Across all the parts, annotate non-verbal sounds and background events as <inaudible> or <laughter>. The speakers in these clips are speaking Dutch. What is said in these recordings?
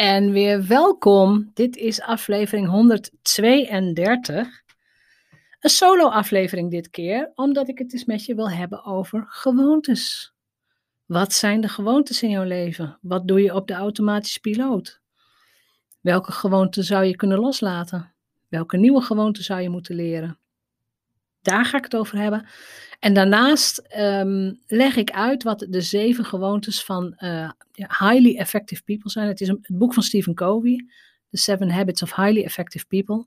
en weer welkom. Dit is aflevering 132. Een solo-aflevering dit keer, omdat ik het eens met je wil hebben over gewoontes. Wat zijn de gewoontes in jouw leven? Wat doe je op de automatische piloot? Welke gewoonten zou je kunnen loslaten? Welke nieuwe gewoonten zou je moeten leren? Daar ga ik het over hebben. En daarnaast ehm, leg ik uit wat de zeven gewoontes van uh, highly effective people zijn. Het is een, het boek van Stephen Covey, The Seven Habits of Highly Effective People.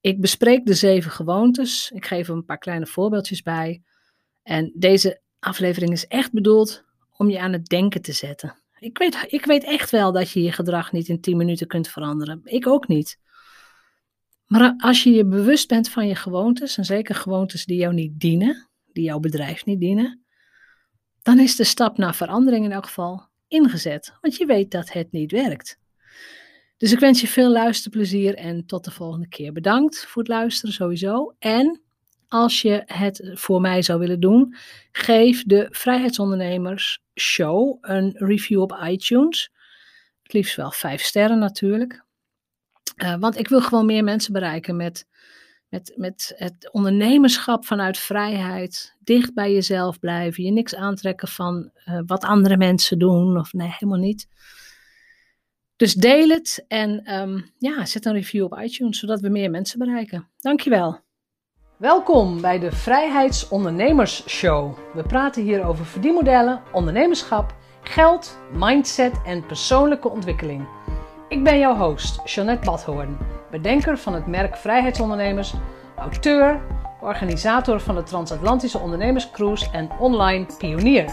Ik bespreek de zeven gewoontes. Ik geef er een paar kleine voorbeeldjes bij. En deze aflevering is echt bedoeld om je aan het denken te zetten. Ik weet, ik weet echt wel dat je je gedrag niet in 10 minuten kunt veranderen. Ik ook niet. Maar als je je bewust bent van je gewoontes, en zeker gewoontes die jou niet dienen, die jouw bedrijf niet dienen, dan is de stap naar verandering in elk geval ingezet, want je weet dat het niet werkt. Dus ik wens je veel luisterplezier en tot de volgende keer. Bedankt voor het luisteren sowieso. En als je het voor mij zou willen doen, geef de Vrijheidsondernemers Show een review op iTunes. Het liefst wel vijf sterren natuurlijk. Uh, want ik wil gewoon meer mensen bereiken met met, met het ondernemerschap vanuit vrijheid, dicht bij jezelf blijven, je niks aantrekken van uh, wat andere mensen doen, of nee, helemaal niet. Dus deel het en um, ja, zet een review op iTunes, zodat we meer mensen bereiken. Dankjewel. Welkom bij de Vrijheidsondernemers Show. We praten hier over verdienmodellen, ondernemerschap, geld, mindset en persoonlijke ontwikkeling. Ik ben jouw host, Jeanette Badhoorn bedenker van het merk Vrijheidsondernemers, auteur, organisator van de Transatlantische Ondernemerscruise en online pionier.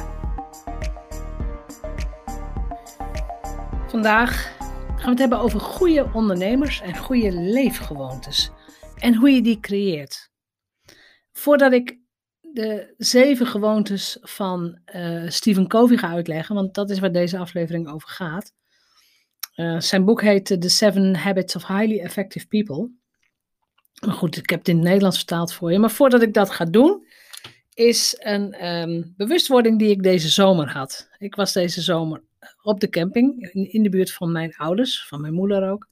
Vandaag gaan we het hebben over goede ondernemers en goede leefgewoontes en hoe je die creëert. Voordat ik de zeven gewoontes van uh, Stephen Covey ga uitleggen, want dat is waar deze aflevering over gaat, uh, zijn boek heet The Seven Habits of Highly Effective People. Goed, ik heb het in het Nederlands vertaald voor je. Maar voordat ik dat ga doen, is een um, bewustwording die ik deze zomer had. Ik was deze zomer op de camping in, in de buurt van mijn ouders, van mijn moeder ook.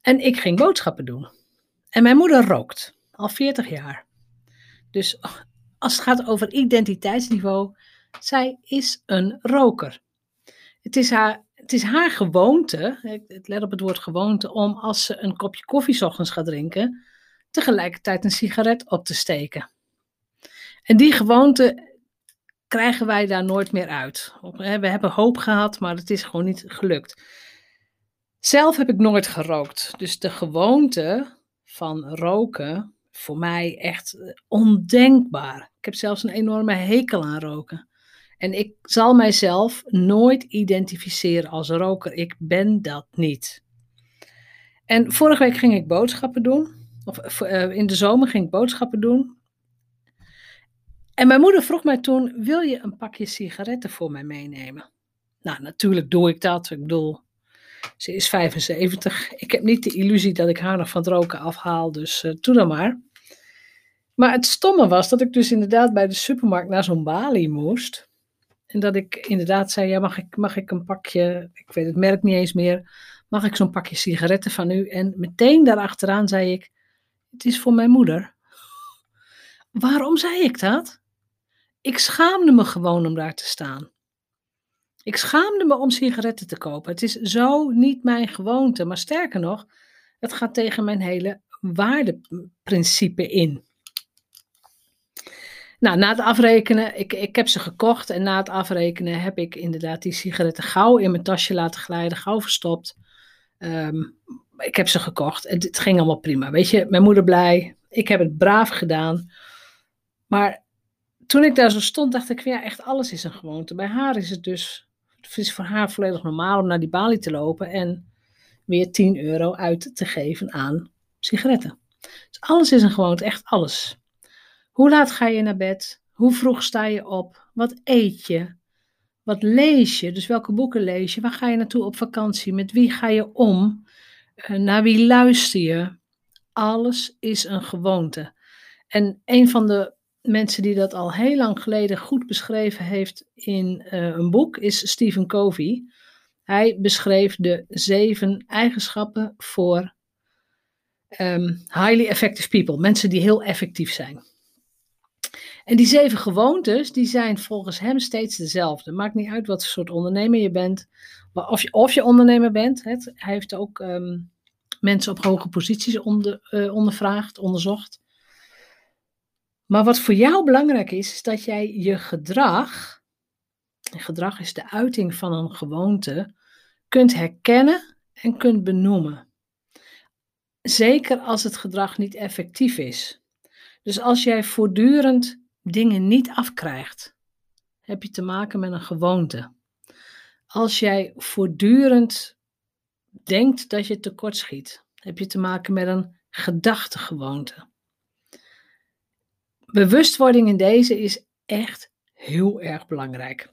En ik ging boodschappen doen. En mijn moeder rookt, al 40 jaar. Dus als het gaat over identiteitsniveau, zij is een roker. Het is haar het is haar gewoonte, let op het woord gewoonte, om als ze een kopje koffie ochtends gaat drinken, tegelijkertijd een sigaret op te steken. En die gewoonte krijgen wij daar nooit meer uit. We hebben hoop gehad, maar het is gewoon niet gelukt. Zelf heb ik nooit gerookt. Dus de gewoonte van roken, voor mij echt ondenkbaar. Ik heb zelfs een enorme hekel aan roken. En ik zal mijzelf nooit identificeren als roker. Ik ben dat niet. En vorige week ging ik boodschappen doen. Of uh, in de zomer ging ik boodschappen doen. En mijn moeder vroeg mij toen: Wil je een pakje sigaretten voor mij meenemen? Nou, natuurlijk doe ik dat. Ik bedoel, ze is 75. Ik heb niet de illusie dat ik haar nog van het roken afhaal, dus uh, doe dan maar. Maar het stomme was dat ik dus inderdaad bij de supermarkt naar zo'n balie moest. En dat ik inderdaad zei, ja, mag ik, mag ik een pakje, ik weet het merk niet eens meer, mag ik zo'n pakje sigaretten van u? En meteen daarachteraan zei ik, het is voor mijn moeder. Waarom zei ik dat? Ik schaamde me gewoon om daar te staan. Ik schaamde me om sigaretten te kopen. Het is zo niet mijn gewoonte, maar sterker nog, het gaat tegen mijn hele waardeprincipe in. Nou, na het afrekenen, ik, ik heb ze gekocht en na het afrekenen heb ik inderdaad die sigaretten gauw in mijn tasje laten glijden, gauw verstopt. Ehm, ik heb ze gekocht en het ging allemaal prima. Weet je, mijn moeder blij, ik heb het braaf gedaan. Maar toen ik daar zo stond, dacht ik, ja, echt alles is een gewoonte. Bij haar is het dus, is voor haar volledig normaal om naar die balie te lopen en weer 10 euro uit te geven aan sigaretten. Dus alles is een gewoonte, echt alles. Hoe laat ga je naar bed? Hoe vroeg sta je op? Wat eet je? Wat lees je? Dus welke boeken lees je? Waar ga je naartoe op vakantie? Met wie ga je om? Uh, naar wie luister je? Alles is een gewoonte. En een van de mensen die dat al heel lang geleden goed beschreven heeft in uh, een boek is Stephen Covey. Hij beschreef de zeven eigenschappen voor ehm, highly effective people, mensen die heel effectief zijn. En die zeven gewoontes, die zijn volgens hem steeds dezelfde. Maakt niet uit wat voor soort ondernemer je bent, of je, of je ondernemer bent. Hij heeft ook ehm, mensen op hoge posities onder, uh, ondervraagd, onderzocht. Maar wat voor jou belangrijk is, is dat jij je gedrag, gedrag is de uiting van een gewoonte, kunt herkennen en kunt benoemen. Zeker als het gedrag niet effectief is. Dus als jij voortdurend dingen niet afkrijgt, heb je te maken met een gewoonte. Als jij voortdurend denkt dat je tekortschiet, heb je te maken met een gedachtegewoonte. Bewustwording in deze is echt heel erg belangrijk.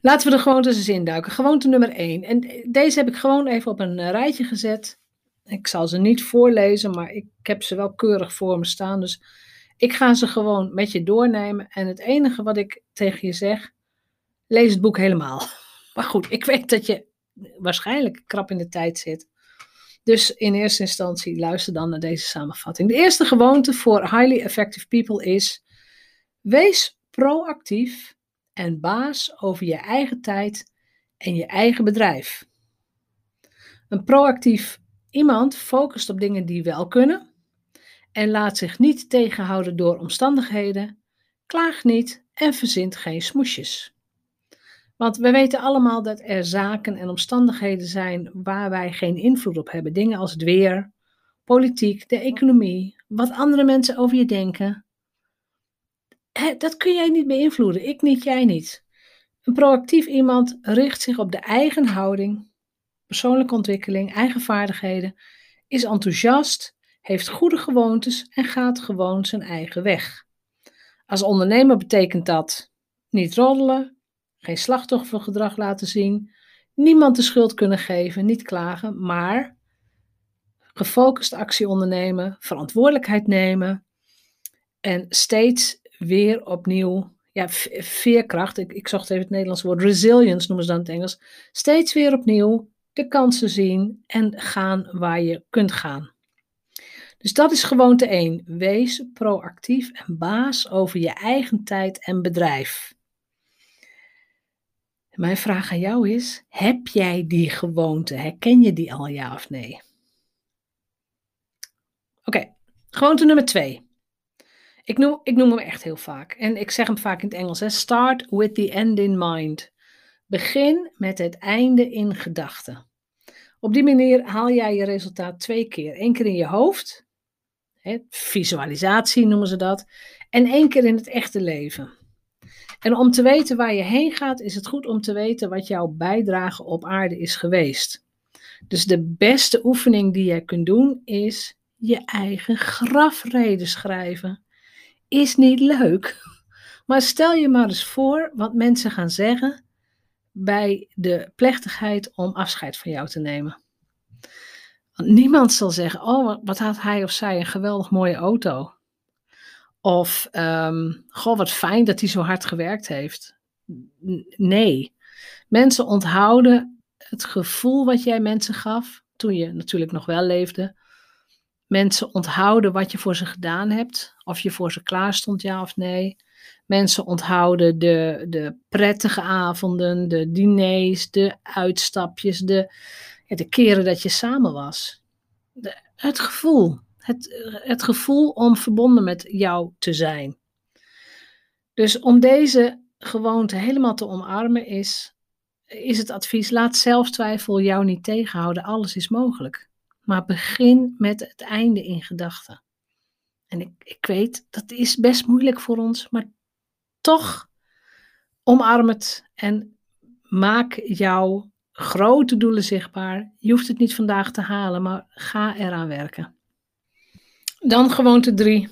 Laten we de gewoontes eens induiken. Gewoonte nummer 1. En deze heb ik gewoon even op een rijtje gezet. Ik zal ze niet voorlezen, maar ik heb ze wel keurig voor me staan. Dus ik ga ze gewoon met je doornemen. En het enige wat ik tegen je zeg, lees het boek helemaal. <laughs> Maar goed, ik weet dat je waarschijnlijk krap in de tijd zit. Dus in eerste instantie luister dan naar deze samenvatting. De eerste gewoonte voor highly effective people is: wees proactief en baas over je eigen tijd en je eigen bedrijf. Een proactief iemand focust op dingen die wel kunnen en laat zich niet tegenhouden door omstandigheden, klaagt niet en verzint geen smoesjes. Want we weten allemaal dat er zaken en omstandigheden zijn waar wij geen invloed op hebben. Dingen als het weer, politiek, de economie, wat andere mensen over je denken. Dat kun jij niet beïnvloeden. Ik niet, jij niet. Een proactief iemand richt zich op de eigen houding, persoonlijke ontwikkeling, eigen vaardigheden, is enthousiast, heeft goede gewoontes en gaat gewoon zijn eigen weg. Als ondernemer betekent dat niet roddelen, geen slachtoffergedrag laten zien, niemand de schuld kunnen geven, niet klagen, maar gefocust actie ondernemen, verantwoordelijkheid nemen en steeds weer opnieuw, ja, veerkracht, ik, ik zocht even het Nederlands woord, resilience noemen ze dan in het Engels, steeds weer opnieuw de kansen zien en gaan waar je kunt gaan. Dus dat is gewoonte 1. Wees proactief en baas over je eigen tijd en bedrijf. Mijn vraag aan jou is: heb jij die gewoonte? Herken je die al ja of nee? Oké, gewoonte nummer twee. Ik noem, ik noem hem echt heel vaak. En ik zeg hem vaak in het Engels. Hè. Start with the end in mind. Begin met het einde in gedachten. Op die manier haal jij je resultaat twee keer. Eén keer in je hoofd. Hè, visualisatie noemen ze dat. En één keer in het echte leven. En om te weten waar je heen gaat, is het goed om te weten wat jouw bijdrage op aarde is geweest. Dus de beste oefening die je kunt doen is je eigen grafreden schrijven. Is niet leuk, <laughs> maar stel je maar eens voor wat mensen gaan zeggen bij de plechtigheid om afscheid van jou te nemen. Niemand zal zeggen: Oh, wat had hij of zij een geweldig mooie auto. Of, um, goh, wat fijn dat hij zo hard gewerkt heeft. Nee. Mensen onthouden het gevoel wat jij mensen gaf, toen je natuurlijk nog wel leefde. Mensen onthouden wat je voor ze gedaan hebt, of je voor ze klaar stond, ja of nee. Mensen onthouden de, de prettige avonden, de diners, de uitstapjes, de, ja, de keren dat je samen was. De, het gevoel. Het, het gevoel om verbonden met jou te zijn. Dus om deze gewoonte helemaal te omarmen is, is het advies: laat zelftwijfel jou niet tegenhouden. Alles is mogelijk. Maar begin met het einde in gedachten. En ik, ik weet, dat is best moeilijk voor ons, maar toch omarm het en maak jouw grote doelen zichtbaar. Je hoeft het niet vandaag te halen, maar ga eraan werken. Dan gewoonte 3.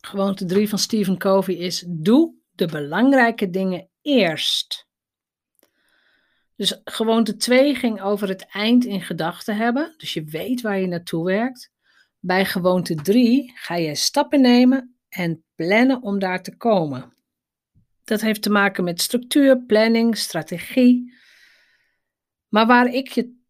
Gewoonte 3 van Stephen Covey is: doe de belangrijke dingen eerst. Dus gewoonte 2 ging over het eind in gedachten hebben, dus je weet waar je naartoe werkt. Bij gewoonte 3 ga je stappen nemen en plannen om daar te komen. Dat heeft te maken met structuur, planning, strategie. Maar waar ik je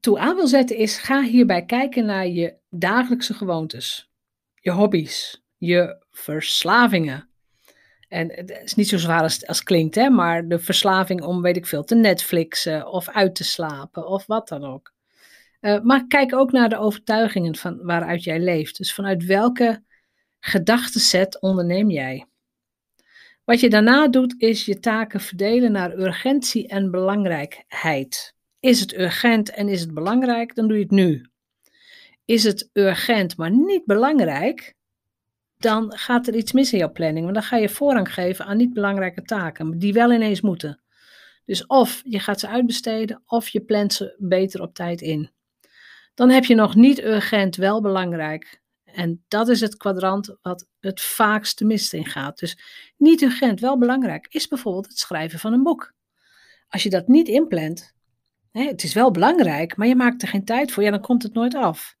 toe aan wil zetten is, ga hierbij kijken naar je dagelijkse gewoontes, je hobby's, je verslavingen. En het is niet zo zwaar als, als klinkt, hè, maar de verslaving om, weet ik veel, te Netflixen of uit te slapen of wat dan ook. Uh, maar kijk ook naar de overtuigingen van waaruit jij leeft. Dus vanuit welke gedachteset onderneem jij? Wat je daarna doet, is je taken verdelen naar urgentie en belangrijkheid. Is het urgent en is het belangrijk, dan doe je het nu. Is het urgent, maar niet belangrijk, dan gaat er iets mis in jouw planning. Want dan ga je voorrang geven aan niet belangrijke taken, die wel ineens moeten. Dus of je gaat ze uitbesteden, of je plant ze beter op tijd in. Dan heb je nog niet urgent, wel belangrijk. En dat is het kwadrant wat het vaakste mist in gaat. Dus niet urgent, wel belangrijk, is bijvoorbeeld het schrijven van een boek. Als je dat niet inplant, hè, het is wel belangrijk, maar je maakt er geen tijd voor, ja, dan komt het nooit af.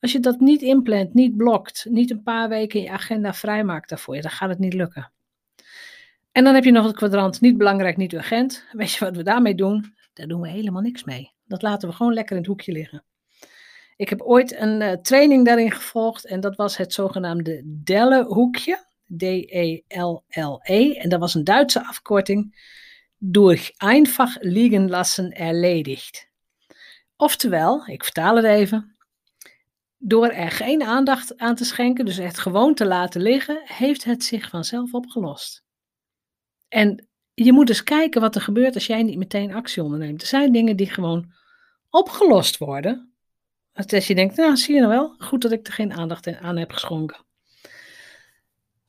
Als je dat niet inplant, niet blokt, niet een paar weken je agenda vrijmaakt daarvoor, ja, dan gaat het niet lukken. En dan heb je nog het kwadrant niet belangrijk, niet urgent. Weet je wat we daarmee doen? Daar doen we helemaal niks mee. Dat laten we gewoon lekker in het hoekje liggen. Ik heb ooit een uh, training daarin gevolgd en dat was het zogenaamde Delle-hoekje. D-E-L-L-E. -E, en dat was een Duitse afkorting. Durch einfach liegen lassen erledigt. Oftewel, ik vertaal het even. Door er geen aandacht aan te schenken, dus het gewoon te laten liggen, heeft het zich vanzelf opgelost. En je moet dus kijken wat er gebeurt als jij niet meteen actie onderneemt. Er zijn dingen die gewoon opgelost worden als je denkt, nou zie je nou wel, goed dat ik er geen aandacht aan heb geschonken.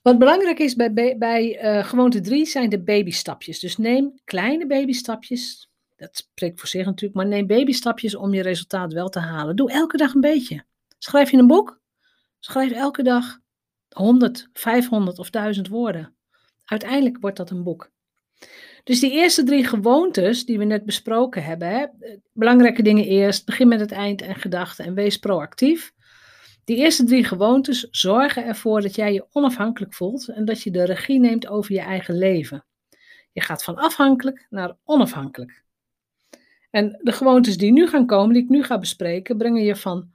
Wat belangrijk is bij, bij uh, gewoonte 3 zijn de babystapjes. Dus neem kleine babystapjes. Dat spreekt voor zich natuurlijk, maar neem babystapjes om je resultaat wel te halen. Doe elke dag een beetje. Schrijf je een boek? Schrijf elke dag 100, 500 of 1000 woorden. Uiteindelijk wordt dat een boek. Dus die eerste drie gewoontes die we net besproken hebben, hè, belangrijke dingen eerst, begin met het eind en gedachten en wees proactief. Die eerste drie gewoontes zorgen ervoor dat jij je onafhankelijk voelt en dat je de regie neemt over je eigen leven. Je gaat van afhankelijk naar onafhankelijk. En de gewoontes die nu gaan komen, die ik nu ga bespreken, brengen je van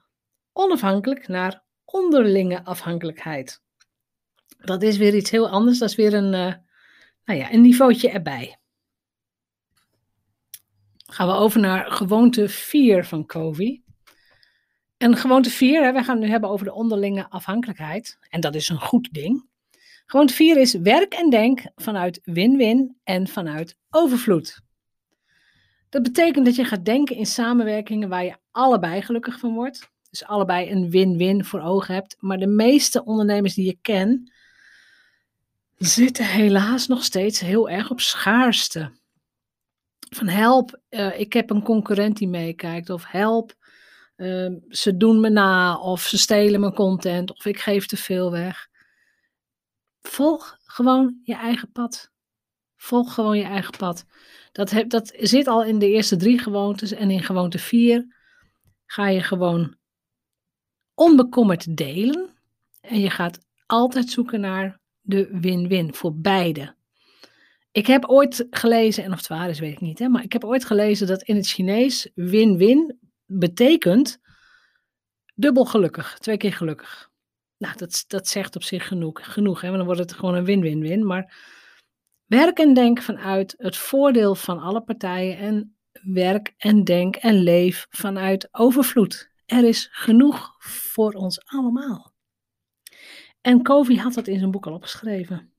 onafhankelijk naar onderlinge afhankelijkheid. Dat is weer iets heel anders, dat is weer een, uh, nou ja, een niveautje erbij gaan we over naar gewoonte 4 van Covey. En gewoonte 4, hè, we gaan het nu hebben over de onderlinge afhankelijkheid. En dat is een goed ding. Gewoonte 4 is werk en denk vanuit win-win en vanuit overvloed. Dat betekent dat je gaat denken in samenwerkingen waar je allebei gelukkig van wordt. Dus allebei een win-win voor ogen hebt. Maar de meeste ondernemers die je ken, zitten helaas nog steeds heel erg op schaarste van help, uh, ik heb een concurrent die meekijkt. Of help, uh, ze doen me na. Of ze stelen mijn content. Of ik geef te veel weg. Volg gewoon je eigen pad. Volg gewoon je eigen pad. Dat, heb, dat zit al in de eerste drie gewoontes. En in gewoonte vier ga je gewoon onbekommerd delen. En je gaat altijd zoeken naar de win-win voor beide. Ik heb ooit gelezen, en of het waar is, weet ik niet, hè, maar ik heb ooit gelezen dat in het Chinees win-win betekent dubbel gelukkig, twee keer gelukkig. Nou, dat, dat zegt op zich genoeg, genoeg hè, want dan wordt het gewoon een win-win-win. Maar werk en denk vanuit het voordeel van alle partijen en werk en denk en leef vanuit overvloed. Er is genoeg voor ons allemaal. En Covey had dat in zijn boek al opgeschreven.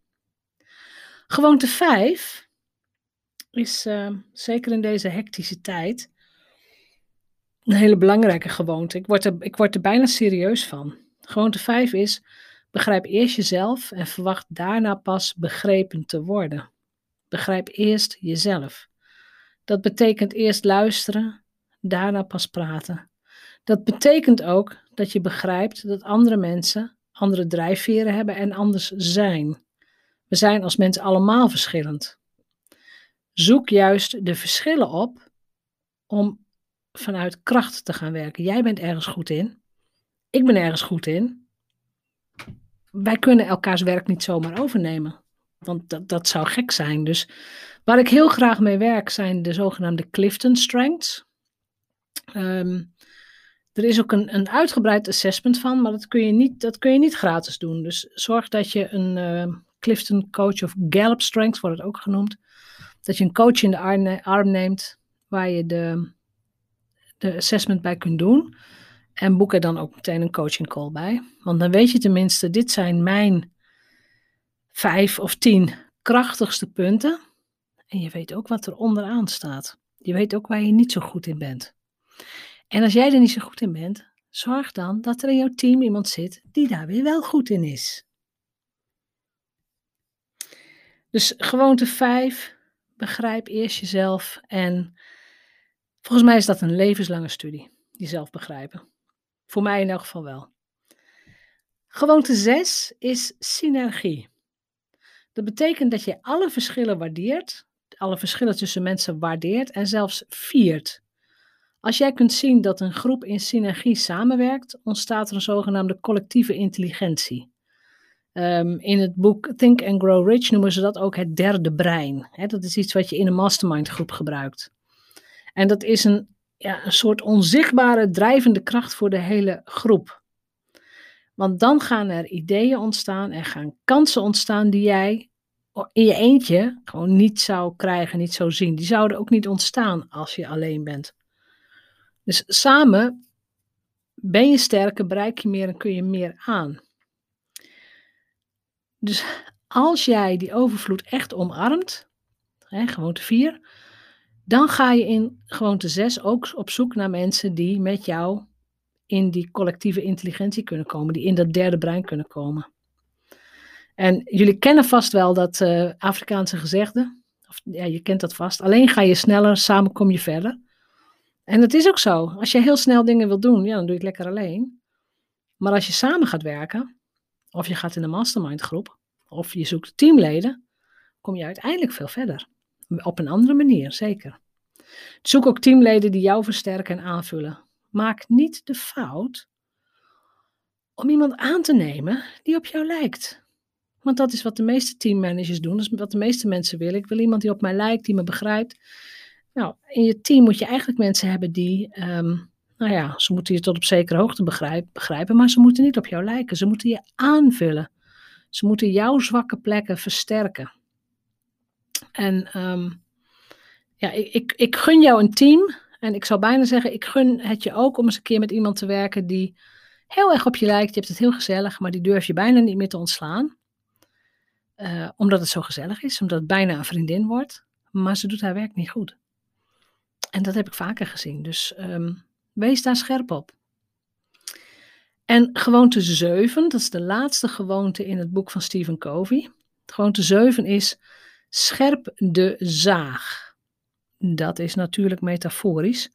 Gewoonte 5 is uh, zeker in deze hectische tijd een hele belangrijke gewoonte. Ik word, er, ik word er bijna serieus van. Gewoonte 5 is: begrijp eerst jezelf en verwacht daarna pas begrepen te worden. Begrijp eerst jezelf. Dat betekent eerst luisteren, daarna pas praten. Dat betekent ook dat je begrijpt dat andere mensen andere drijfveren hebben en anders zijn. We zijn als mensen allemaal verschillend. Zoek juist de verschillen op om vanuit kracht te gaan werken. Jij bent ergens goed in. Ik ben ergens goed in. Wij kunnen elkaars werk niet zomaar overnemen. Want dat, dat zou gek zijn. Dus waar ik heel graag mee werk zijn de zogenaamde Clifton Strengths. Ehm, er is ook een, een uitgebreid assessment van, maar dat kun, je niet, dat kun je niet gratis doen. Dus zorg dat je een uh, Clifton Coach of Gallup Strengths, wordt het ook genoemd. Dat je een coach in de arm neemt waar je de, de assessment bij kunt doen. En boek er dan ook meteen een coaching call bij. Want dan weet je tenminste, dit zijn mijn vijf of tien krachtigste punten. En je weet ook wat er onderaan staat. Je weet ook waar je niet zo goed in bent. En als jij er niet zo goed in bent, zorg dan dat er in jouw team iemand zit die daar weer wel goed in is. Dus gewoonte 5, begrijp eerst jezelf. En volgens mij is dat een levenslange studie, jezelf begrijpen. Voor mij in elk geval wel. Gewoonte 6 is synergie. Dat betekent dat je alle verschillen waardeert, alle verschillen tussen mensen waardeert en zelfs viert. Als jij kunt zien dat een groep in synergie samenwerkt, ontstaat er een zogenaamde collectieve intelligentie. Ehm, in het boek Think and Grow Rich noemen ze dat ook het derde brein. dat is iets wat je in een mastermind groep gebruikt. En dat is een, ja, een soort onzichtbare drijvende kracht voor de hele groep. Want dan gaan er ideeën ontstaan en gaan kansen ontstaan die jij in je eentje gewoon niet zou krijgen, niet zou zien. Die zouden ook niet ontstaan als je alleen bent. Dus samen ben je sterker, bereik je meer en kun je meer aan. Dus als jij die overvloed echt omarmt, hè, gewoonte 4, dan ga je in gewoonte 6 ook op zoek naar mensen die met jou in die collectieve intelligentie kunnen komen, die in dat derde brein kunnen komen. En jullie kennen vast wel dat uh, Afrikaanse gezegde, of ja, je kent dat vast, alleen ga je sneller, samen kom je verder. En dat is ook zo. Als je heel snel dingen wil doen, ja, dan doe je het lekker alleen. Maar als je samen gaat werken, of je gaat in een mastermind groep, of je zoekt teamleden, kom je uiteindelijk veel verder. Op een andere manier, zeker. Zoek ook teamleden die jou versterken en aanvullen. Maak niet de fout om iemand aan te nemen die op jou lijkt. Want dat is wat de meeste teammanagers doen. Dat is wat de meeste mensen willen. Ik wil iemand die op mij lijkt, die me begrijpt, nou, in je team moet je eigenlijk mensen hebben die, ehm, nou ja, ze moeten je tot op zekere hoogte begrijpen, maar ze moeten niet op jou lijken. Ze moeten je aanvullen. Ze moeten jouw zwakke plekken versterken. En ehm, ja, ik, ik, ik gun jou een team. En ik zou bijna zeggen, ik gun het je ook om eens een keer met iemand te werken die heel erg op je lijkt. Je hebt het heel gezellig, maar die durf je bijna niet meer te ontslaan. Uh, omdat het zo gezellig is, omdat het bijna een vriendin wordt. Maar ze doet haar werk niet goed. En dat heb ik vaker gezien. Dus um, wees daar scherp op. En gewoonte 7, dat is de laatste gewoonte in het boek van Stephen Covey. Gewoonte 7 is scherp de zaag. Dat is natuurlijk metaforisch.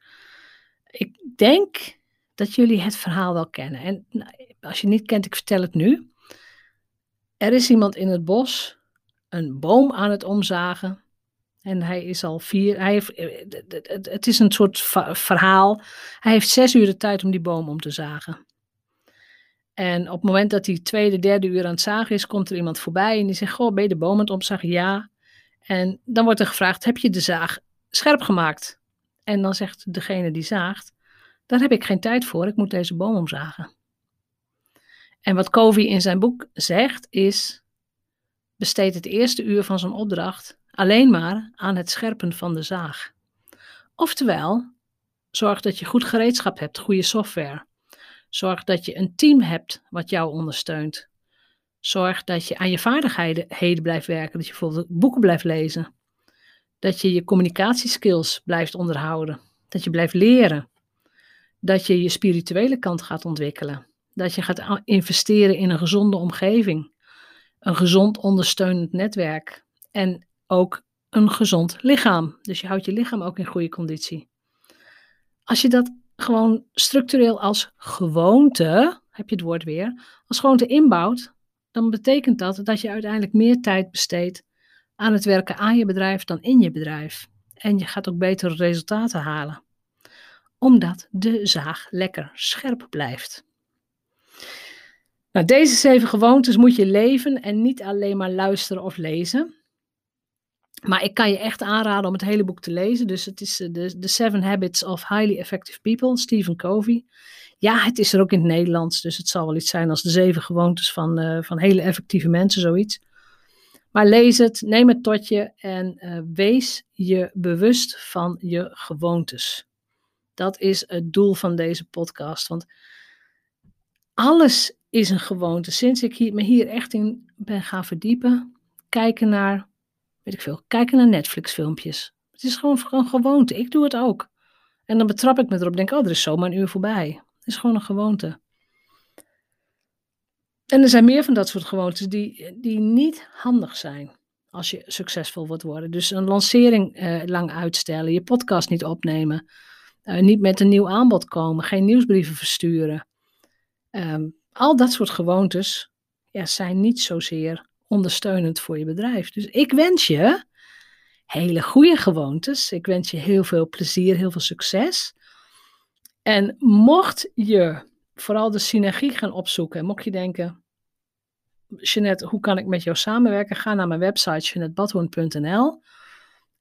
Ik denk dat jullie het verhaal wel kennen. En nou, als je het niet kent, ik vertel het nu. Er is iemand in het bos een boom aan het omzagen en hij is al vier. Hij heeft, eh, het is een soort verhaal. Hij heeft zes uur de tijd om die boom om te zagen. En op het moment dat hij tweede, derde uur aan het zagen is, komt er iemand voorbij en die zegt: Goh, ben je de boom aan het omzagen? Ja. En dan wordt er gevraagd: Heb je de zaag scherp gemaakt? En dan zegt degene die zaagt: Daar heb ik geen tijd voor, ik moet deze boom omzagen. En wat Covey in zijn boek zegt is: besteed het eerste uur van zijn opdracht alleen maar aan het scherpen van de zaag. Oftewel, zorg dat je goed gereedschap hebt, goede software. Zorg dat je een team hebt wat jou ondersteunt. Zorg dat je aan je vaardigheden blijft werken, dat je bijvoorbeeld boeken blijft lezen. Dat je je communicatieskills blijft onderhouden. Dat je blijft leren. Dat je je spirituele kant gaat ontwikkelen. Dat je gaat investeren in een gezonde omgeving. Een gezond ondersteunend netwerk. En ook een gezond lichaam. Dus je houdt je lichaam ook in goede conditie. Als je dat gewoon structureel als gewoonte, heb je het woord weer, als gewoonte inbouwt, dan betekent dat dat je uiteindelijk meer tijd besteedt aan het werken aan je bedrijf dan in je bedrijf. En je gaat ook betere resultaten halen. Omdat de zaag lekker scherp blijft. Nou, deze zeven gewoontes moet je leven en niet alleen maar luisteren of lezen. Maar ik kan je echt aanraden om het hele boek te lezen. Dus het is de uh, The Seven Habits of Highly Effective People, Stephen Covey. Ja, het is er ook in het Nederlands, dus het zal wel iets zijn als de zeven gewoontes van, uh, van hele effectieve mensen, zoiets. Maar lees het, neem het tot je en uh, wees je bewust van je gewoontes. Dat is het doel van deze podcast. Want alles is een gewoonte. Sinds ik hier, me hier echt in ben gaan verdiepen, kijken naar, weet ik veel, kijken naar Netflix filmpjes. Het is gewoon een gewoonte. Ik doe het ook. En dan betrap ik me erop, denk, oh, er is zomaar een uur voorbij. Het is gewoon een gewoonte. En er zijn meer van dat soort gewoontes die, die niet handig zijn als je succesvol wilt worden. Dus een lancering eh, lang uitstellen, je podcast niet opnemen, uh, niet met een nieuw aanbod komen, geen nieuwsbrieven versturen. Um, al dat soort gewoontes ja, zijn niet zozeer ondersteunend voor je bedrijf. Dus ik wens je hele goede gewoontes. Ik wens je heel veel plezier, heel veel succes. En mocht je vooral de synergie gaan opzoeken, mocht je denken, Jeanette, hoe kan ik met jou samenwerken? Ga naar mijn website jeanettebadhoorn.nl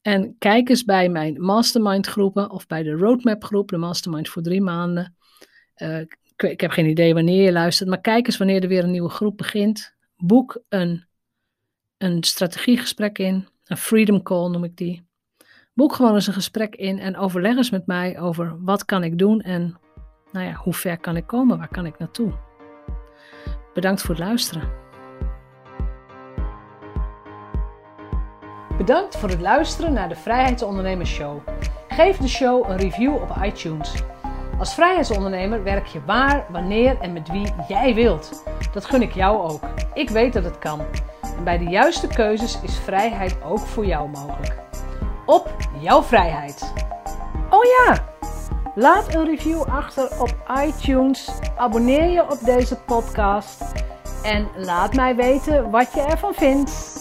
en kijk eens bij mijn mastermind groepen of bij de roadmap groep, de mastermind voor drie maanden. Uh, ik heb geen idee wanneer je luistert, maar kijk eens wanneer er weer een nieuwe groep begint. Boek een, een strategiegesprek in, een freedom call noem ik die. Boek gewoon eens een gesprek in en overleg eens met mij over wat kan ik doen en nou ja, hoe ver kan ik komen, waar kan ik naartoe. Bedankt voor het luisteren. Bedankt voor het luisteren naar de Vrijheidsondernemers Show. Geef de show een review op iTunes. Als vrijheidsondernemer werk je waar, wanneer en met wie jij wilt. Dat gun ik jou ook. Ik weet dat het kan. En bij de juiste keuzes is vrijheid ook voor jou mogelijk. Op jouw vrijheid. Oh ja, laat een review achter op iTunes. Abonneer je op deze podcast. En laat mij weten wat je ervan vindt.